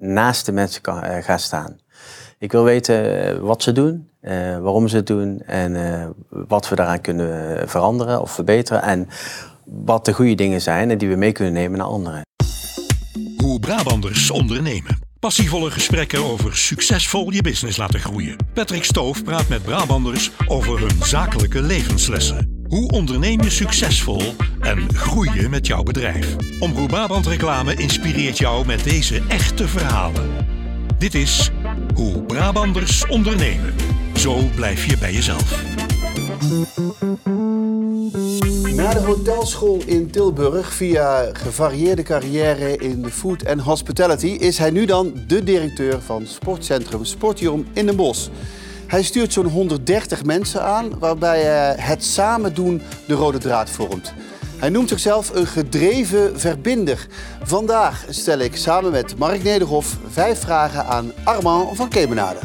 naast de mensen kan, ga staan. Ik wil weten eh, wat ze doen, eh, waarom ze het doen en wat we daaraan kunnen veranderen of verbeteren. En wat de goede dingen zijn en die we mee kunnen nemen naar anderen. Hoe Brabanders ondernemen. Passievolle gesprekken over succesvol je business laten groeien. Patrick Stoof praat met Brabanders over hun zakelijke levenslessen. Hoe onderneem je succesvol en groei je met jouw bedrijf? Omroep Brabant Reclame inspireert jou met deze echte verhalen. Dit is Hoe Brabanders ondernemen. Zo blijf je bij jezelf. Na de hotelschool in Tilburg via gevarieerde carrière in de food en hospitality is hij nu dan de directeur van sportcentrum Sportium in Den Bosch. Hij stuurt zo'n 130 mensen aan waarbij eh, het samen doen de rode draad vormt. Hij noemt zichzelf een gedreven verbinder. Vandaag stel ik samen met Mark Nederhof vijf vragen aan Armand van Kemenade.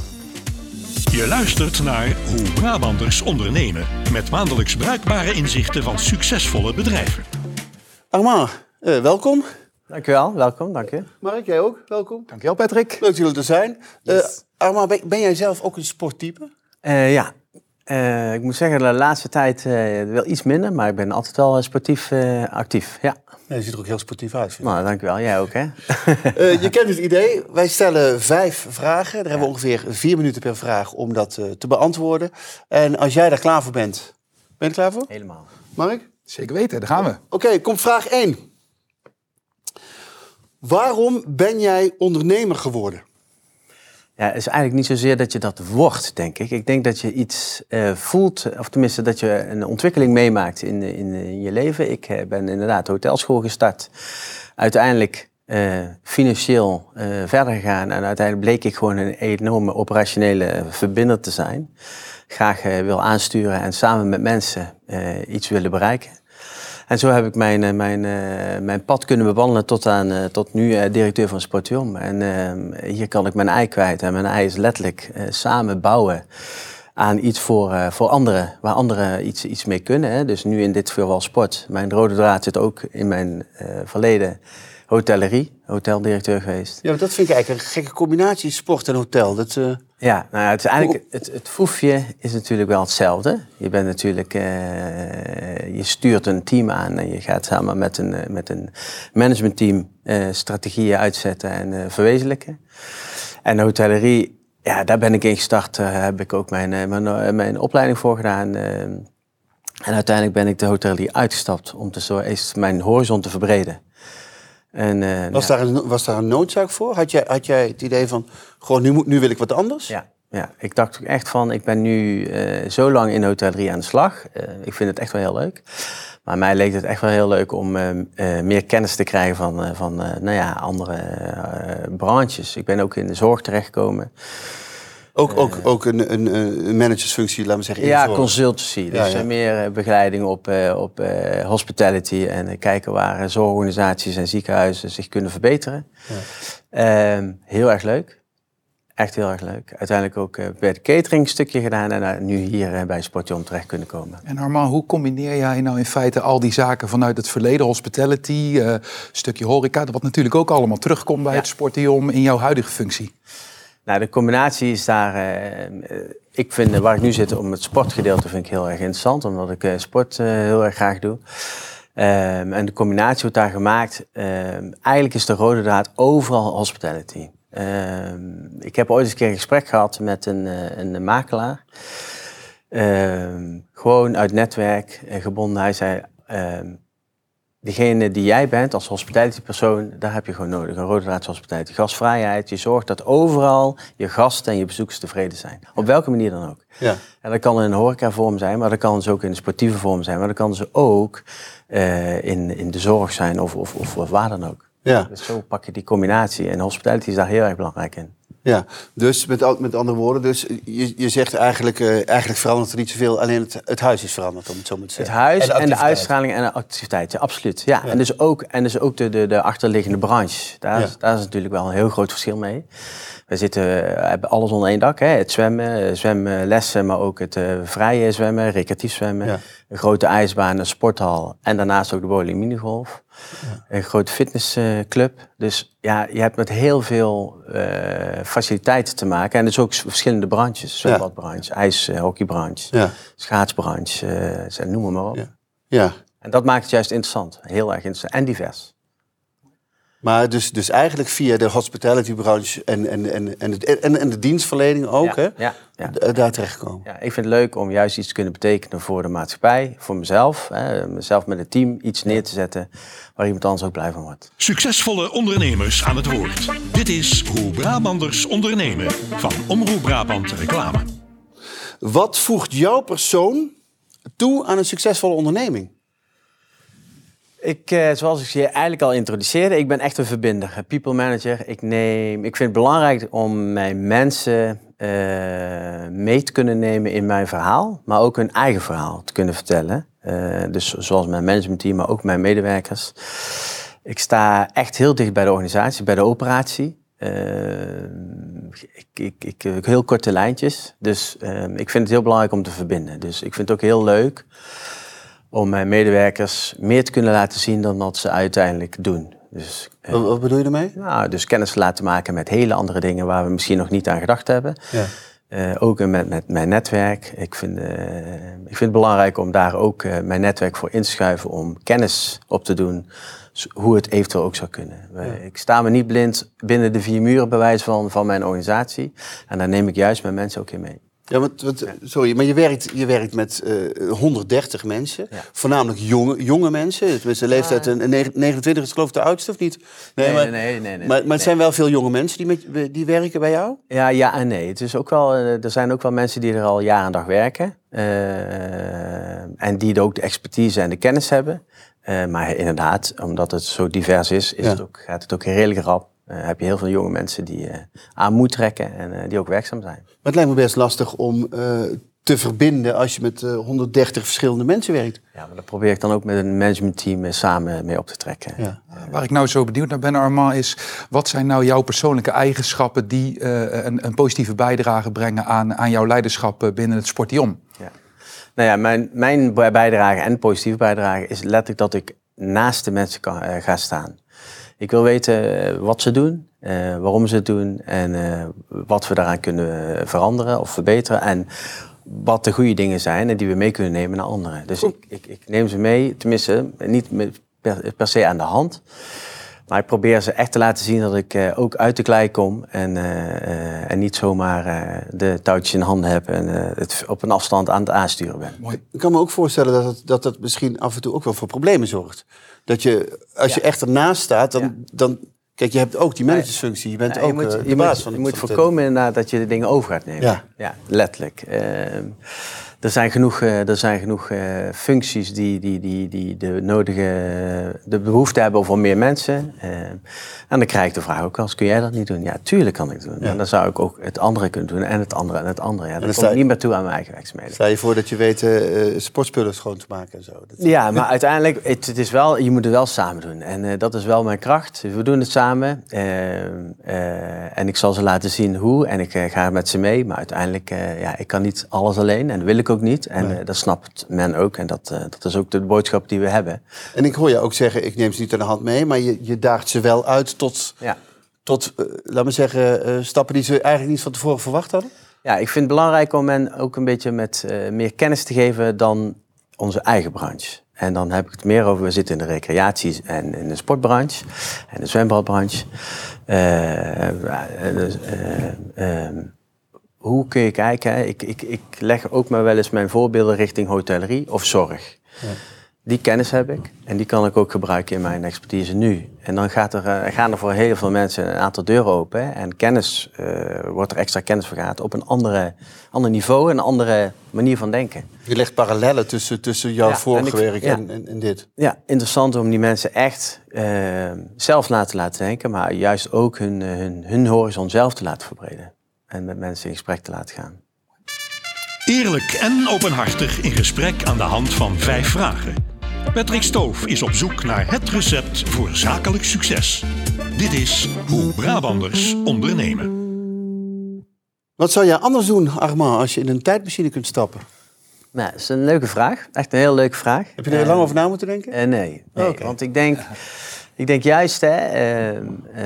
Je luistert naar Hoe Brabanders ondernemen. Met maandelijks bruikbare inzichten van succesvolle bedrijven. Armand, eh, welkom. Dank u wel, welkom, dank u. Mark, jij ook, welkom. Dankjewel Patrick. Leuk jullie te zijn. Eh Armand, ben, ben jij zelf ook een sporttype? Eh, ja, Eh, ik moet zeggen, de laatste tijd eh, wel iets minder, maar ik ben altijd wel sportief eh, actief. Ja, Ja, je ziet er ook heel sportief uit. vind ik. nou, dank u wel. Jij ook, hè? Eh, je kent het idee. Wij stellen vijf vragen. Daar hebben we ongeveer vier minuten per vraag om dat eh, te beantwoorden. En als jij daar klaar voor bent. Ben je er klaar voor? Helemaal. Mark? Zeker weten, daar gaan we. Oké, komt vraag 1. Waarom ben jij ondernemer geworden? Ja, het is eigenlijk niet zozeer dat je dat wordt, denk ik. Ik denk dat je iets eh, voelt, of tenminste dat je een ontwikkeling meemaakt in, in, in je leven. Ik eh, ben inderdaad hotelschool gestart. Uiteindelijk eh, financieel eh, verder gegaan en uiteindelijk bleek ik gewoon een enorme operationele verbinder te zijn. Graag eh, wil aansturen en samen met mensen eh, iets willen bereiken. En zo heb ik mijn, eh, mijn, eh, mijn pad kunnen bewandelen tot, aan, eh, tot nu directeur van Sportium. En eh, hier kan ik mijn ei kwijt. En mijn ei is letterlijk samen bouwen aan iets voor, voor anderen, waar anderen iets, iets mee kunnen. Hè. Dus nu in dit geval sport. Mijn rode draad zit ook in mijn verleden hotellerie, hoteldirecteur geweest. Ja, dat vind ik eigenlijk een gekke combinatie, sport en hotel. Dat, Ja, nou het, is het, is natuurlijk wel hetzelfde. Je bent natuurlijk, eh, je stuurt een team aan en je gaat samen met een, eh, met een managementteam eh, strategieën uitzetten en verwezenlijken. En de hotellerie, ja, daar ben ik in gestart. Daar heb ik ook mijn, mijn, mijn opleiding voor gedaan. en uiteindelijk ben ik de hotellerie uitgestapt om te zo eerst mijn horizon te verbreden. En, eh, was, ja. daar een, was daar een noodzaak voor? Had jij, had jij het idee van, gewoon nu, moet- nu wil ik wat anders? Ja, ja, ik dacht ook echt van, ik ben nu eh, zo lang in hotellerie aan de slag. Eh, ik vind het echt wel heel leuk. Maar mij leek het echt wel heel leuk om eh, eh, meer kennis te krijgen van, van nou ja, andere branches. Ik ben ook in de zorg terechtgekomen. Ook, ook, ook een, een, een managersfunctie, laten we zeggen. in Ja, consultancy. Dus Ja, ja. eh, meer eh, begeleiding op, eh, op eh, hospitality en eh, kijken waar eh, zorgorganisaties en ziekenhuizen zich kunnen verbeteren. Ehm, heel erg leuk. Echt heel erg leuk. Uiteindelijk ook eh, bij de catering een stukje gedaan en eh, nu hier eh, bij Sportjon terecht kunnen komen. En Armand, hoe combineer jij nou in feite al die zaken vanuit het verleden, hospitality, eh stukje horeca, wat natuurlijk ook allemaal terugkomt bij Ja. het sportium in jouw huidige functie? Nou, de combinatie is daar. eh, eh, ik vind waar ik nu zit, om het sportgedeelte vind ik heel erg interessant, omdat ik eh, sport heel erg graag doe. Ehm, en de combinatie wordt daar gemaakt. ehm, eigenlijk is de rode draad overal hospitality. Ehm, ik heb ooit eens een keer een gesprek gehad met een, een makelaar. Gewoon uit netwerk gebonden. Hij zei. Degene die jij bent als hospitality persoon, daar heb je gewoon nodig. Een rode draad hospitality. Gastvrijheid. Je zorgt dat overal je gasten en je bezoekers tevreden zijn. Op welke manier dan ook. Ja. En dat kan in een horecavorm zijn, maar dat kan dus ook in een sportieve vorm zijn. Maar dat kan dus ook eh, in, in de zorg zijn of, of, of, of waar dan ook. Ja. Dus zo pak je die combinatie. En hospitality is daar heel erg belangrijk in. Ja, dus met, met andere woorden, dus je, je zegt eigenlijk, eh, eigenlijk verandert er niet zoveel, alleen het, het huis is veranderd, om het zo maar te Het zeggen. huis en de, activiteit. uitstraling en de activiteit, ja, absoluut. Ja, En dus ook, en dus ook de, de, de achterliggende branche. Daar, Ja. daar is natuurlijk wel een heel groot verschil mee. We zitten, eh, hebben alles onder één dak. Hè. Het zwemmen, eh, zwemlessen, maar ook het eh, vrije zwemmen, recreatief zwemmen. Ja. Een grote ijsbaan, een sporthal en daarnaast ook de bowling minigolf. Een grote fitnessclub. dus ja, je hebt met heel veel faciliteiten te maken. En dus ook verschillende branches. Zwembadbranche, ja. ijshockeybranche, ja. schaatsbranche, uh, noem maar op. Ja. ja. En dat maakt het juist interessant. Heel erg interessant. En divers. Maar dus, dus eigenlijk via de hospitality branche en, en, en, en, het, en, en de dienstverlening ook, hè? Ja, ja, daar terechtkomen. Ja, ik vind het leuk om juist iets te kunnen betekenen voor de maatschappij, voor mezelf. Hè, mezelf met het team iets neer te zetten waar iemand anders ook blij van wordt. Succesvolle ondernemers aan het woord. Dit is Hoe Brabanders ondernemen van Omroep Brabant Reclame. Wat voegt jouw persoon toe aan een succesvolle onderneming? Ik, eh, zoals ik je eigenlijk al introduceerde, ik ben echt een verbinder, people manager. Ik, neem, ik vind het belangrijk om mijn mensen uh, mee te kunnen nemen in mijn verhaal, maar ook hun eigen verhaal te kunnen vertellen. Uh, dus zoals mijn managementteam, maar ook mijn medewerkers. Ik sta echt heel dicht bij de organisatie, bij de operatie. ik, ik, ik, heel korte lijntjes, dus ik vind het heel belangrijk om te verbinden. Dus ik vind het ook heel leuk om mijn medewerkers meer te kunnen laten zien dan wat ze uiteindelijk doen. Dus, wat, wat, bedoel je ermee? Nou, dus kennis te laten maken met hele andere dingen waar we misschien nog niet aan gedacht hebben. Ja. Uh, ook met, met mijn netwerk. Ik vind, uh, ik vind het belangrijk om daar ook uh, mijn netwerk voor in te schuiven om kennis op te doen. Hoe het eventueel ook zou kunnen. Ja. Ik sta me niet blind binnen de vier muren bewijs van, van mijn organisatie. En daar neem ik juist mijn mensen ook in mee. Ja, want, want, sorry, maar je werkt, je werkt met uh, 130 mensen. Voornamelijk jonge, jonge mensen. Tenminste, de leeftijd een, 29 is geloof ik de oudste, of niet? Nee, nee, maar, nee, nee, nee, maar, maar het zijn wel veel jonge mensen die, met, die werken bij jou? Ja, ja en nee. Het is ook wel, er zijn ook wel mensen die er al jaar en dag werken. Uh, en die ook de expertise en de kennis hebben. Uh, maar inderdaad, omdat het zo divers is, is het ook, gaat het ook redelijk rap. Uh, heb je heel veel jonge mensen die uh, aan moet trekken en uh, die ook werkzaam zijn. Maar het lijkt me best lastig om te verbinden als je met 130 verschillende mensen werkt. Ja, maar dat probeer ik dan ook met een managementteam samen mee op te trekken. Ja. Waar ik nou zo benieuwd naar ben, Armand, is wat zijn nou jouw persoonlijke eigenschappen die een, een, positieve bijdrage brengen aan, aan jouw leiderschap binnen het Sportion? Ja. Nou ja, mijn, mijn bijdrage en positieve bijdrage is letterlijk dat ik naast de mensen kan, ga staan. Ik wil weten eh, wat ze doen, uh, waarom ze het doen en uh, wat we daaraan kunnen veranderen of verbeteren. En wat de goede dingen zijn en die we mee kunnen nemen naar anderen. Dus ik, ik, ik, neem ze mee, tenminste niet per, per, se aan de hand. Maar ik probeer ze echt te laten zien dat ik ook uit de klei kom en, en niet zomaar de touwtjes in handen heb en het op een afstand aan het aansturen ben. Mooi. Ik kan me ook voorstellen dat het, dat het misschien af en toe ook wel voor problemen zorgt. Dat je, als je echt ernaast staat, dan, dan... Kijk, je hebt ook die managersfunctie. Je bent ook moet, uh, de baas van Je moet voorkomen inderdaad dat je de dingen over gaat nemen. Ja, ja letterlijk. Uh, er zijn genoeg, eh, er zijn genoeg uh, functies die, die, die, die de nodige de behoefte hebben voor meer mensen. En dan krijg ik de vraag ook als kun jij dat niet doen? Ja, tuurlijk kan ik doen. Ja. En dan zou ik ook het andere kunnen doen en het andere en het andere. Ja, dan kom ik niet meer toe aan mijn eigen werkzaamheden. Stel je voor dat je weet sportspullen schoon te maken en zo. Dat ja, maar uiteindelijk, het, het, is wel, je moet het wel samen doen. En dat is wel mijn kracht. We doen het samen. en ik zal ze laten zien hoe. En ik ga met ze mee. Maar uiteindelijk, ja, ik kan niet alles alleen. En dat wil ik ook ook niet. En nee. uh, dat snapt men ook. En dat, uh, dat is ook de boodschap die we hebben. En ik hoor je ook zeggen, ik neem ze niet aan de hand mee, maar je, je daagt ze wel uit tot, ja. tot uh, laat me zeggen, stappen die ze eigenlijk niet van tevoren verwacht hadden? Ja, ik vind het belangrijk om men ook een beetje met meer kennis te geven dan onze eigen branche. En dan heb ik het meer over, we zitten in de recreatie- en in de sportbranche en de zwembadbranche. Ehm, hoe kun je kijken? Ik, ik, ik leg ook maar wel eens mijn voorbeelden richting hotellerie of zorg. Ja. Die kennis heb ik en die kan ik ook gebruiken in mijn expertise nu. En dan gaat er, uh, gaan er voor heel veel mensen een aantal deuren open. En kennis, uh, wordt er extra kennis vergaat op een andere, ander niveau, een andere manier van denken. Je legt parallellen tussen, tussen jouw ja, vorige en werk ja, en, en, en, dit. Ja, interessant om die mensen echt uh, zelf na te laten denken, maar juist ook hun, hun, hun horizon zelf te laten verbreden en met mensen in gesprek te laten gaan. Eerlijk en openhartig in gesprek aan de hand van vijf vragen. Patrick Stoof is op zoek naar het recept voor zakelijk succes. Dit is Hoe Brabanders ondernemen. Wat zou jij anders doen, Armand, als je in een tijdmachine kunt stappen? Nou, dat is een leuke vraag. Echt een heel leuke vraag. Heb je er heel lang over na moeten denken? Eh, nee, nee Oké. want ik denk, ik denk juist hè, eh, eh,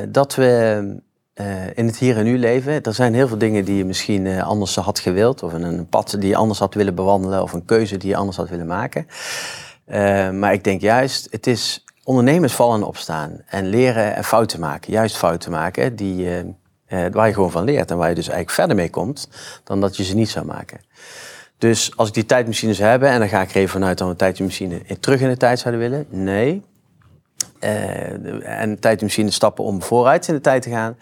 dat we eh, in het hier en nu leven. Er zijn heel veel dingen die je misschien eh, anders had gewild. Of een, pad die je anders had willen bewandelen. Of een keuze die je anders had willen maken. Eh, maar ik denk juist, het is ondernemers vallen en opstaan. En leren en fouten maken. Juist fouten maken die, waar je gewoon van leert. En waar je dus eigenlijk verder mee komt dan dat je ze niet zou maken. Dus als ik die tijdmachine zou hebben, en dan ga ik er even vanuit dat we een tijdmachine in- terug in de tijd zouden willen. Nee. Eh, de- en tijdmachine stappen om vooruit in de tijd te gaan.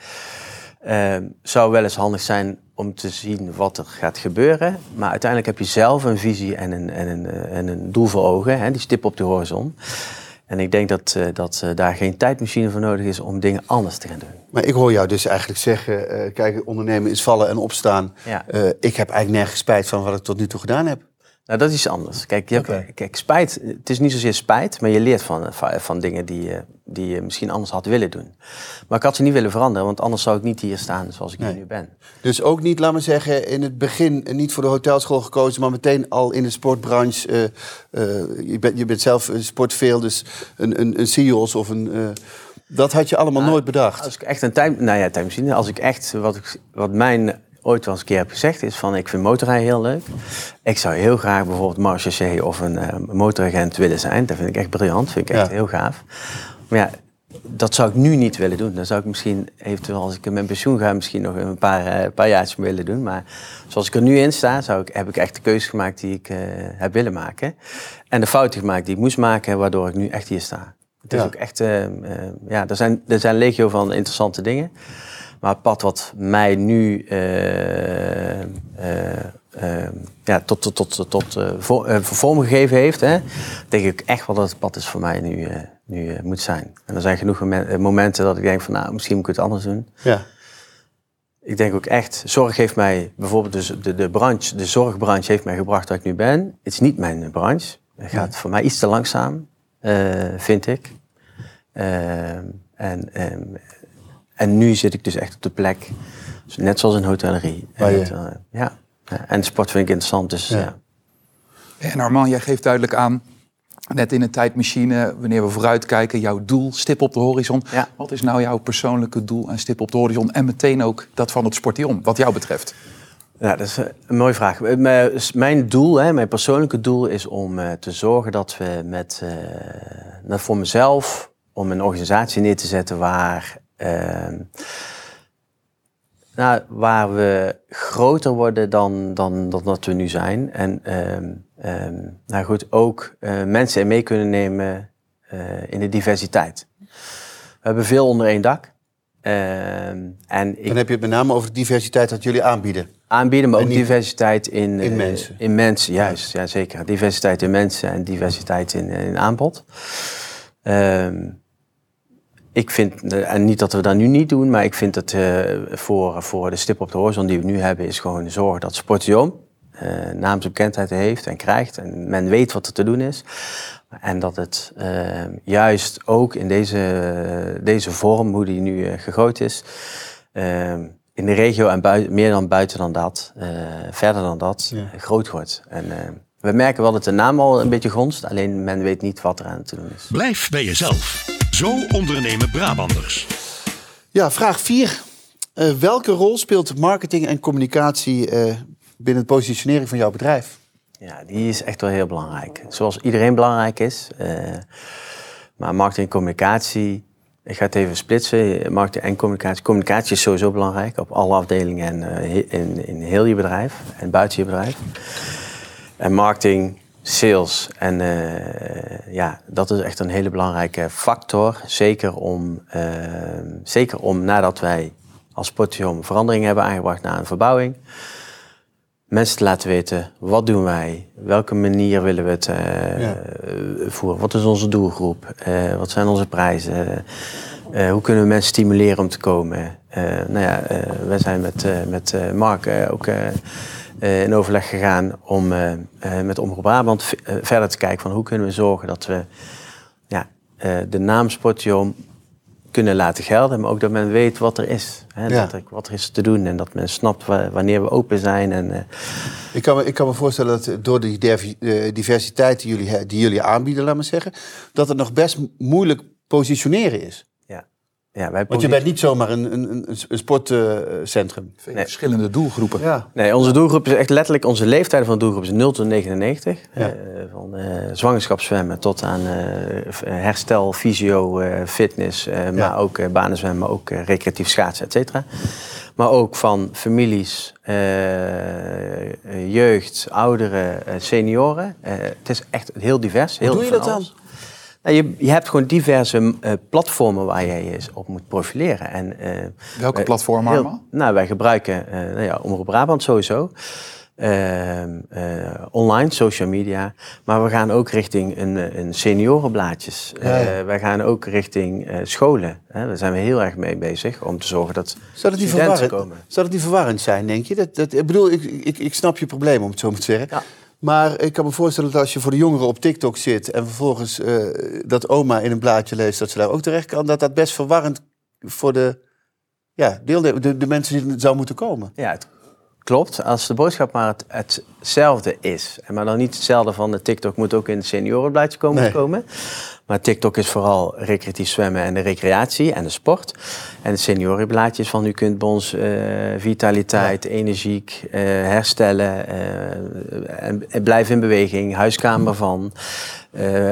eh, zou wel eens handig zijn om te zien wat er gaat gebeuren. Maar uiteindelijk heb je zelf een visie en een, en een, eh, en een doel voor ogen, hè, die stip op de horizon. En ik denk dat, eh, dat daar geen tijdmachine voor nodig is om dingen anders te gaan doen. Maar ik hoor jou dus eigenlijk zeggen, kijk, ondernemen is vallen en opstaan. Ja. Ik heb eigenlijk nergens spijt van wat ik tot nu toe gedaan heb. Nou, dat is iets anders. Kijk, je hebt, kijk, spijt, het is niet zozeer spijt, maar je leert van, van, dingen die je, die je misschien anders had willen doen. Maar ik had ze niet willen veranderen, want anders zou ik niet hier staan zoals ik Nee. hier nu ben. Dus ook niet, laat maar zeggen, in het begin eh, niet voor de hotelschool gekozen, maar meteen al in de sportbranche. eh, eh, je, bent, je bent zelf eh, sport veel, dus een, een, een CIO's of een. dat had je allemaal nooit bedacht. Als ik echt een tijd, nou ja, tijdmachine, als ik echt, wat, ik, wat mijn ooit wel eens een keer heb gezegd, is van ik vind motorrijden heel leuk. Ik zou heel graag bijvoorbeeld marechaussee of een eh, motoragent willen zijn. Dat vind ik echt briljant, vind ik echt Ja. heel gaaf. Maar ja, dat zou ik nu niet willen doen. Dan zou ik misschien eventueel als ik in mijn pensioen ga, misschien nog een paar, eh, paar jaartjes willen doen. Maar zoals ik er nu in sta, zou ik, heb ik echt de keuze gemaakt die ik eh, heb willen maken. En de fouten gemaakt die ik moest maken, waardoor ik nu echt hier sta. Het is Ja. ook echt, ja, er zijn, er zijn legio van interessante dingen. Maar het pad wat mij nu eh, eh, eh, ja, tot, tot, tot, tot vorm gegeven heeft, hè, denk ik echt wel dat het pad is voor mij nu, nu moet zijn. En er zijn genoeg momen- momenten dat ik denk van nou, misschien moet ik het anders doen. Ja. Ik denk ook echt, zorg heeft mij, bijvoorbeeld dus de, de branche, de zorgbranche heeft mij gebracht waar ik nu ben. Het is niet mijn branche. Het gaat voor mij iets te langzaam, vind ik. Ehm, en, ehm, en nu zit ik dus echt op de plek, net zoals een hotellerie. Je- En, eh, ja. Ja, en sport vind ik interessant, dus Ja. ja. En Armand, jij geeft duidelijk aan, net in een tijdmachine, wanneer we vooruitkijken, jouw doel, stip op de horizon. Ja. Wat is nou jouw persoonlijke doel en stip op de horizon? En meteen ook dat van het sportion, wat jou betreft. Ja, dat is een mooie vraag. Eh, Mijn- doel, hè, mijn persoonlijke doel is om eh, te zorgen dat we met, eh, nou, voor mezelf, om een organisatie neer te zetten waar, eh, nou, waar we groter worden dan, dan, dan dat we nu zijn. En ehm, ehm, nou goed, ook eh, mensen mee kunnen nemen eh, in de diversiteit. We hebben veel onder één dak. Ehm, en ik Dan heb je het met name over de diversiteit dat jullie aanbieden. aanbieden, maar En ook diversiteit in, In eh, mensen. In mensen, juist. Ja. zeker. Diversiteit in mensen en diversiteit in, in aanbod. Ehm, ik vind, eh, en niet dat we dat nu niet doen, maar ik vind dat eh, voor, voor de stip op de horizon die we nu hebben, is gewoon zorgen dat Sportium eh naamsbekendheid heeft en krijgt. En men weet wat er te doen is. En dat het juist ook in deze, deze vorm, hoe die nu eh, gegooid is, in de regio en meer dan buiten dan dat, eh, verder dan dat, Ja. groot wordt. En eh, we merken wel dat de naam al een beetje gonst, alleen men weet niet wat er aan te doen is. Blijf bij jezelf. Zo ondernemen Brabanders. Ja, vraag 4. welke rol speelt marketing en communicatie eh, binnen de positionering van jouw bedrijf? Ja, die is echt wel heel belangrijk. Zoals iedereen belangrijk is. eh, maar marketing en communicatie, ik ga het even splitsen. Marketing en communicatie. Communicatie is sowieso belangrijk op alle afdelingen en eh, in, in heel je bedrijf en buiten je bedrijf. En marketing, sales en eh, ja, dat is echt een hele belangrijke factor. Zeker om, eh, zeker om nadat wij als Portium veranderingen hebben aangebracht naar een verbouwing mensen te laten weten, wat doen wij? Welke manier willen we het eh, Ja. voeren? Wat is onze doelgroep? Wat zijn onze prijzen? Hoe kunnen we mensen stimuleren om te komen? Nou ja, wij zijn met, met Mark ook in overleg gegaan om eh, eh, met Omroep Brabant eh, verder te kijken van hoe kunnen we zorgen dat we ja, eh, de naam Sportium kunnen laten gelden, maar ook dat men weet wat er is. Hè, Ja. dat er, wat er is te doen en dat men snapt wa- wanneer we open zijn. En, eh, Ik kan, me, ik kan me voorstellen dat door die eh, diversiteit die jullie, die jullie aanbieden, laat maar zeggen, dat het nog best mo- moeilijk positioneren is. Ja. Wij Want je bent niet zomaar een, een, een, een sportcentrum. Veel Verschillende doelgroepen. ja. Nee, onze doelgroep is echt letterlijk, onze leeftijd van de doelgroep is 0 tot 99. Ja. Eh, van eh zwangerschapszwemmen tot aan eh, herstel, fysio, eh, fitness, eh, maar ook eh, banenzwemmen, maar ook recreatief schaatsen, et cetera. Maar ook van families, jeugd, ouderen, senioren. Eh, het is echt heel divers. Heel doe je dat dan? Nou, je, je hebt gewoon diverse eh, platformen waar jij je op moet profileren. En, eh, Welke wij- platformen allemaal? Nou, wij gebruiken uh, nou ja, Omroep Brabant sowieso. Ehm, eh, online, social media. Maar we gaan ook richting een, eh, een seniorenblaadjes. Ja, ja. Eh, wij gaan ook richting eh, scholen. Hè. Daar zijn we heel erg mee bezig om te zorgen dat Zou dat, niet studenten verwarrend, komen. zou dat niet verwarrend zijn, denk je? Dat, dat, ik bedoel, ik, ik, ik snap je probleem, om het zo maar te zeggen. Maar ik kan me voorstellen dat als je voor de jongeren op TikTok zit... en vervolgens eh, dat oma in een blaadje leest dat ze daar ook terecht kan... dat dat best verwarrend voor de, ja, de, de mensen die zou moeten komen. Ja, het klopt. Als de boodschap maar het, hetzelfde is. En maar dan niet hetzelfde van de TikTok moet ook in het seniorenblaadje komen. Nee. komen. Maar TikTok is vooral recreatief zwemmen en de recreatie en de sport. En het seniorenblaadje is van u kunt bij ons eh, vitaliteit, energiek, eh, herstellen, eh, en, en blijf in beweging, huiskamer van,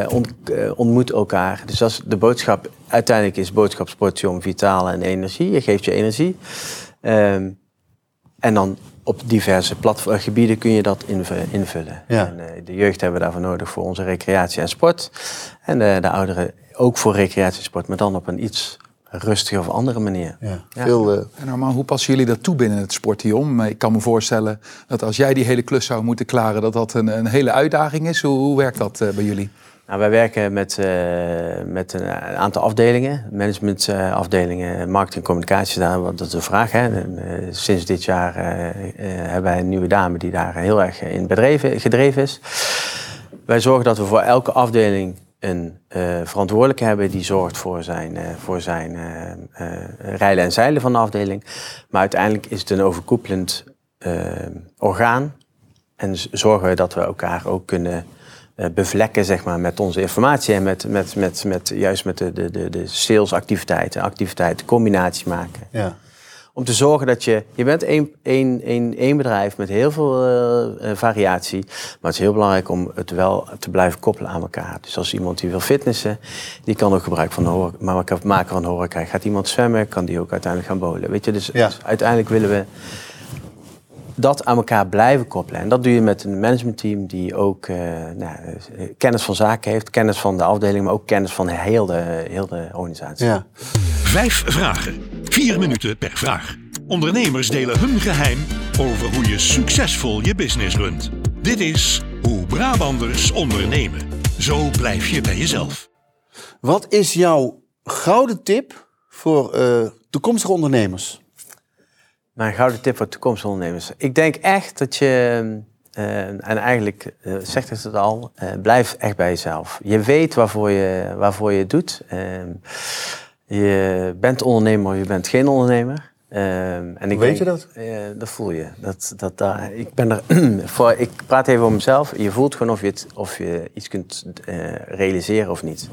ont- ontmoet elkaar. Dus dat is de boodschap. Uiteindelijk is boodschap sport, jong, vitaal en energie. Je geeft je energie. Ehm, en dan op diverse platform, gebieden kun je dat inv- invullen. Ja. En, eh, de jeugd hebben we daarvoor nodig voor onze recreatie en sport. En de, de ouderen ook voor recreatie en sport, maar dan op een iets rustiger of andere manier. Ja. Ja. Veel, eh, En normaal, hoe passen jullie dat toe binnen het sportium? Ik kan me voorstellen dat als jij die hele klus zou moeten klaren, dat dat een, een hele uitdaging is. Hoe, hoe werkt dat eh, bij jullie? Nou, wij werken met, eh, met een aantal afdelingen, managementafdelingen, marketing en communicatie. Daar, want dat is een vraag. Hè. En, eh, sinds dit jaar eh, hebben wij een nieuwe dame die daar heel erg in gedreven is. Wij zorgen dat we voor elke afdeling een verantwoordelijke hebben die zorgt voor zijn, voor zijn rijlen en zeilen van de afdeling. Maar uiteindelijk is het een overkoepelend orgaan. En zorgen we dat we elkaar ook kunnen bevlekken zeg maar, met onze informatie en met, met, met, met, juist met de, de, de, salesactiviteiten, activiteiten, combinatie maken. ja. Om te zorgen dat je, je bent één, één, één, één bedrijf met heel veel eh, eh, variatie. Maar het is heel belangrijk om het wel te blijven koppelen aan elkaar. Dus als iemand die wil fitnessen, die kan ook gebruik van horeca, maken maken van horeca. Gaat iemand zwemmen, kan die ook uiteindelijk gaan bowlen. Weet je, dus, Ja. dus uiteindelijk willen we dat aan elkaar blijven koppelen. En dat doe je met een managementteam die ook eh, nou, eh, kennis van zaken heeft, kennis van de afdeling, maar ook kennis van heel de, heel de organisatie. ja. Vijf vragen. Vier minuten per vraag. Ondernemers delen hun geheim over hoe je succesvol je business runt. Dit is Hoe Brabanders ondernemen. Zo blijf je bij jezelf. Wat is jouw gouden tip voor eh, toekomstige ondernemers? Mijn gouden tip voor toekomstige ondernemers. Ik denk echt dat je, eh, en eigenlijk eh, zegt het het al, eh, blijf echt bij jezelf. Je weet waarvoor je, waarvoor je het doet. Ehm, je bent ondernemer of je bent geen ondernemer. Ehm, en ik Hoe weet denk- je dat? dat voel je. Dat, dat, daar ik, ben er voor, ik praat even over mezelf. Je voelt gewoon of je, het, of je iets kunt realiseren of niet.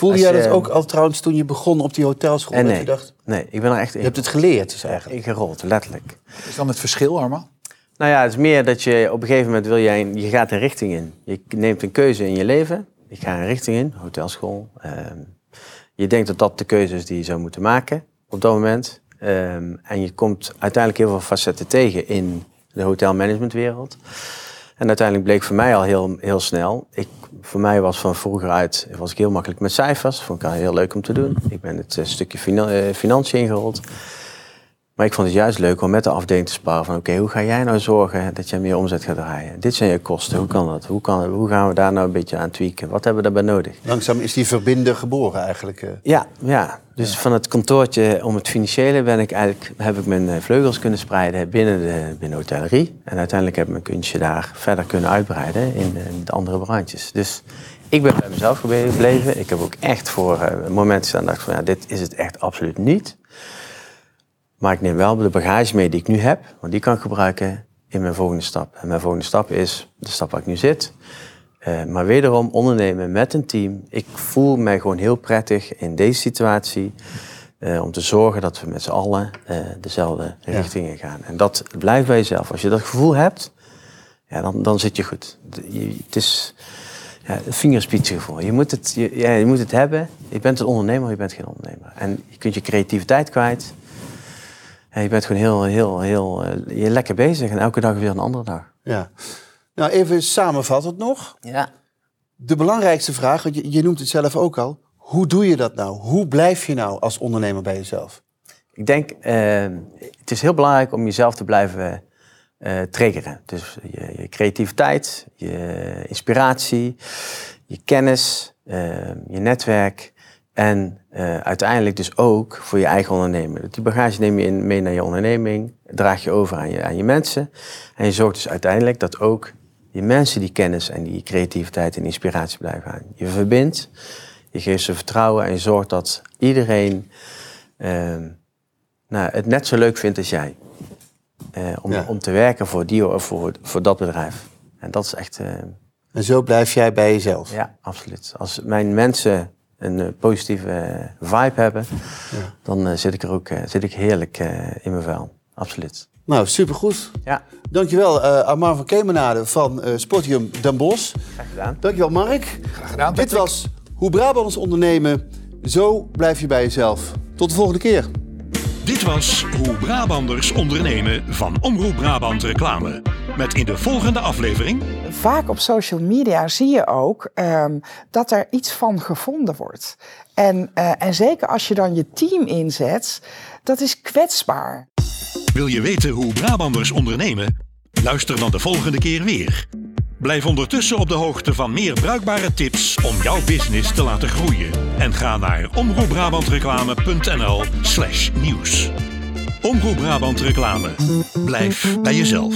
Voelde jij je- dat ook al trouwens toen je begon op die hotelschool? En dat nee, je dacht, nee, ik ben er echt je in, hebt het geleerd dus eigenlijk. ingerold, letterlijk. Is dan het verschil, Arma? Nou ja, het is meer dat je op een gegeven moment wil jij, je gaat een richting in. Je neemt een keuze in je leven. Ik ga een richting in, hotelschool. Ehm, je denkt dat dat de keuze is die je zou moeten maken op dat moment. Ehm, en je komt uiteindelijk heel veel facetten tegen in de hotelmanagementwereld. En uiteindelijk bleek voor mij al heel, heel snel. Ik, voor mij was van vroeger uit was ik heel makkelijk met cijfers. Vond ik heel leuk om te doen. Ik ben het eh, stukje fina- eh, financiën ingerold. Maar ik vond het juist leuk om met de afdeling te sparen van oké, hoe ga jij nou zorgen dat je meer omzet gaat draaien? Dit zijn je kosten, hoe kan dat? Hoe, kan, hoe gaan we daar nou een beetje aan tweaken? Wat hebben we daarbij nodig? Langzaam is die verbinder geboren eigenlijk. eh. Ja, ja. dus van het kantoortje om het financiële ben ik eigenlijk, heb ik mijn eh, vleugels kunnen spreiden binnen de binnen hotellerie. En uiteindelijk heb ik mijn kunstje daar verder kunnen uitbreiden in, de- in de andere branches. Dus ik ben bij mezelf gebleven. Ik heb ook echt voor uh, momenten staan dacht van ja, dit is het echt absoluut niet. Maar ik neem wel de bagage mee die ik nu heb, want die kan ik gebruiken in mijn volgende stap. En mijn volgende stap is de stap waar ik nu zit. Uh, maar wederom ondernemen met een team. Ik voel mij gewoon heel prettig in deze situatie. Uh, om te zorgen dat we met z'n allen uh, dezelfde ja. richting gaan. En dat blijft bij jezelf. Als je dat gevoel hebt, ja, dan, dan zit je goed. Je, het is ja, het vingerspitsengevoel. Je moet het, je, ja, je moet het hebben. Je bent een ondernemer, je bent geen ondernemer. En je kunt je creativiteit kwijt. Je bent gewoon heel, heel, heel uh, je lekker bezig. En elke dag weer een andere dag. Ja. Nou, even samenvattend nog. Ja. De belangrijkste vraag, want je, je noemt het zelf ook al. Hoe doe je dat nou? Hoe blijf je nou als ondernemer bij jezelf? Ik denk, uh, het is heel belangrijk om jezelf te blijven uh, triggeren. Dus je, je, creativiteit, je inspiratie, je kennis, uh, je netwerk en uh, uiteindelijk dus ook voor je eigen onderneming. Die bagage neem je in, mee naar je onderneming, draag je over aan je, aan je mensen en je zorgt dus uiteindelijk dat ook je mensen die kennis en die creativiteit en inspiratie blijven aan. Je verbindt, je geeft ze vertrouwen en je zorgt dat iedereen nou, het net zo leuk vindt als jij. Uh, om, ja. om te werken voor die of voor, voor dat bedrijf. En dat is echt. Uh, en zo blijf jij bij jezelf? Ja, absoluut. Als mijn mensen een uh, positieve vibe hebben, ja. dan zit ik er ook zit ik heerlijk in mijn vel. Absoluut. Nou, supergoed. Ja. Dankjewel, uh, Armand van Kemenade van Sportium Den Bosch. Graag gedaan. Dankjewel, Mark. Graag gedaan. Dit was Hoe Brabants ondernemen. Zo blijf je bij jezelf. Tot de volgende keer. Dit was Hoe Brabanders ondernemen van Omroep Brabant Reclame. Met in de volgende aflevering. Vaak op social media zie je ook um, dat er iets van gevonden wordt. En, uh, en zeker als je dan je team inzet, dat is kwetsbaar. Wil je weten hoe Brabanders ondernemen? Luister dan de volgende keer weer. Blijf ondertussen op de hoogte van meer bruikbare tips om jouw business te laten groeien. En ga naar omroepbrabantreclame.nl slash nieuws. Omroep Brabant Reclame. Blijf bij jezelf.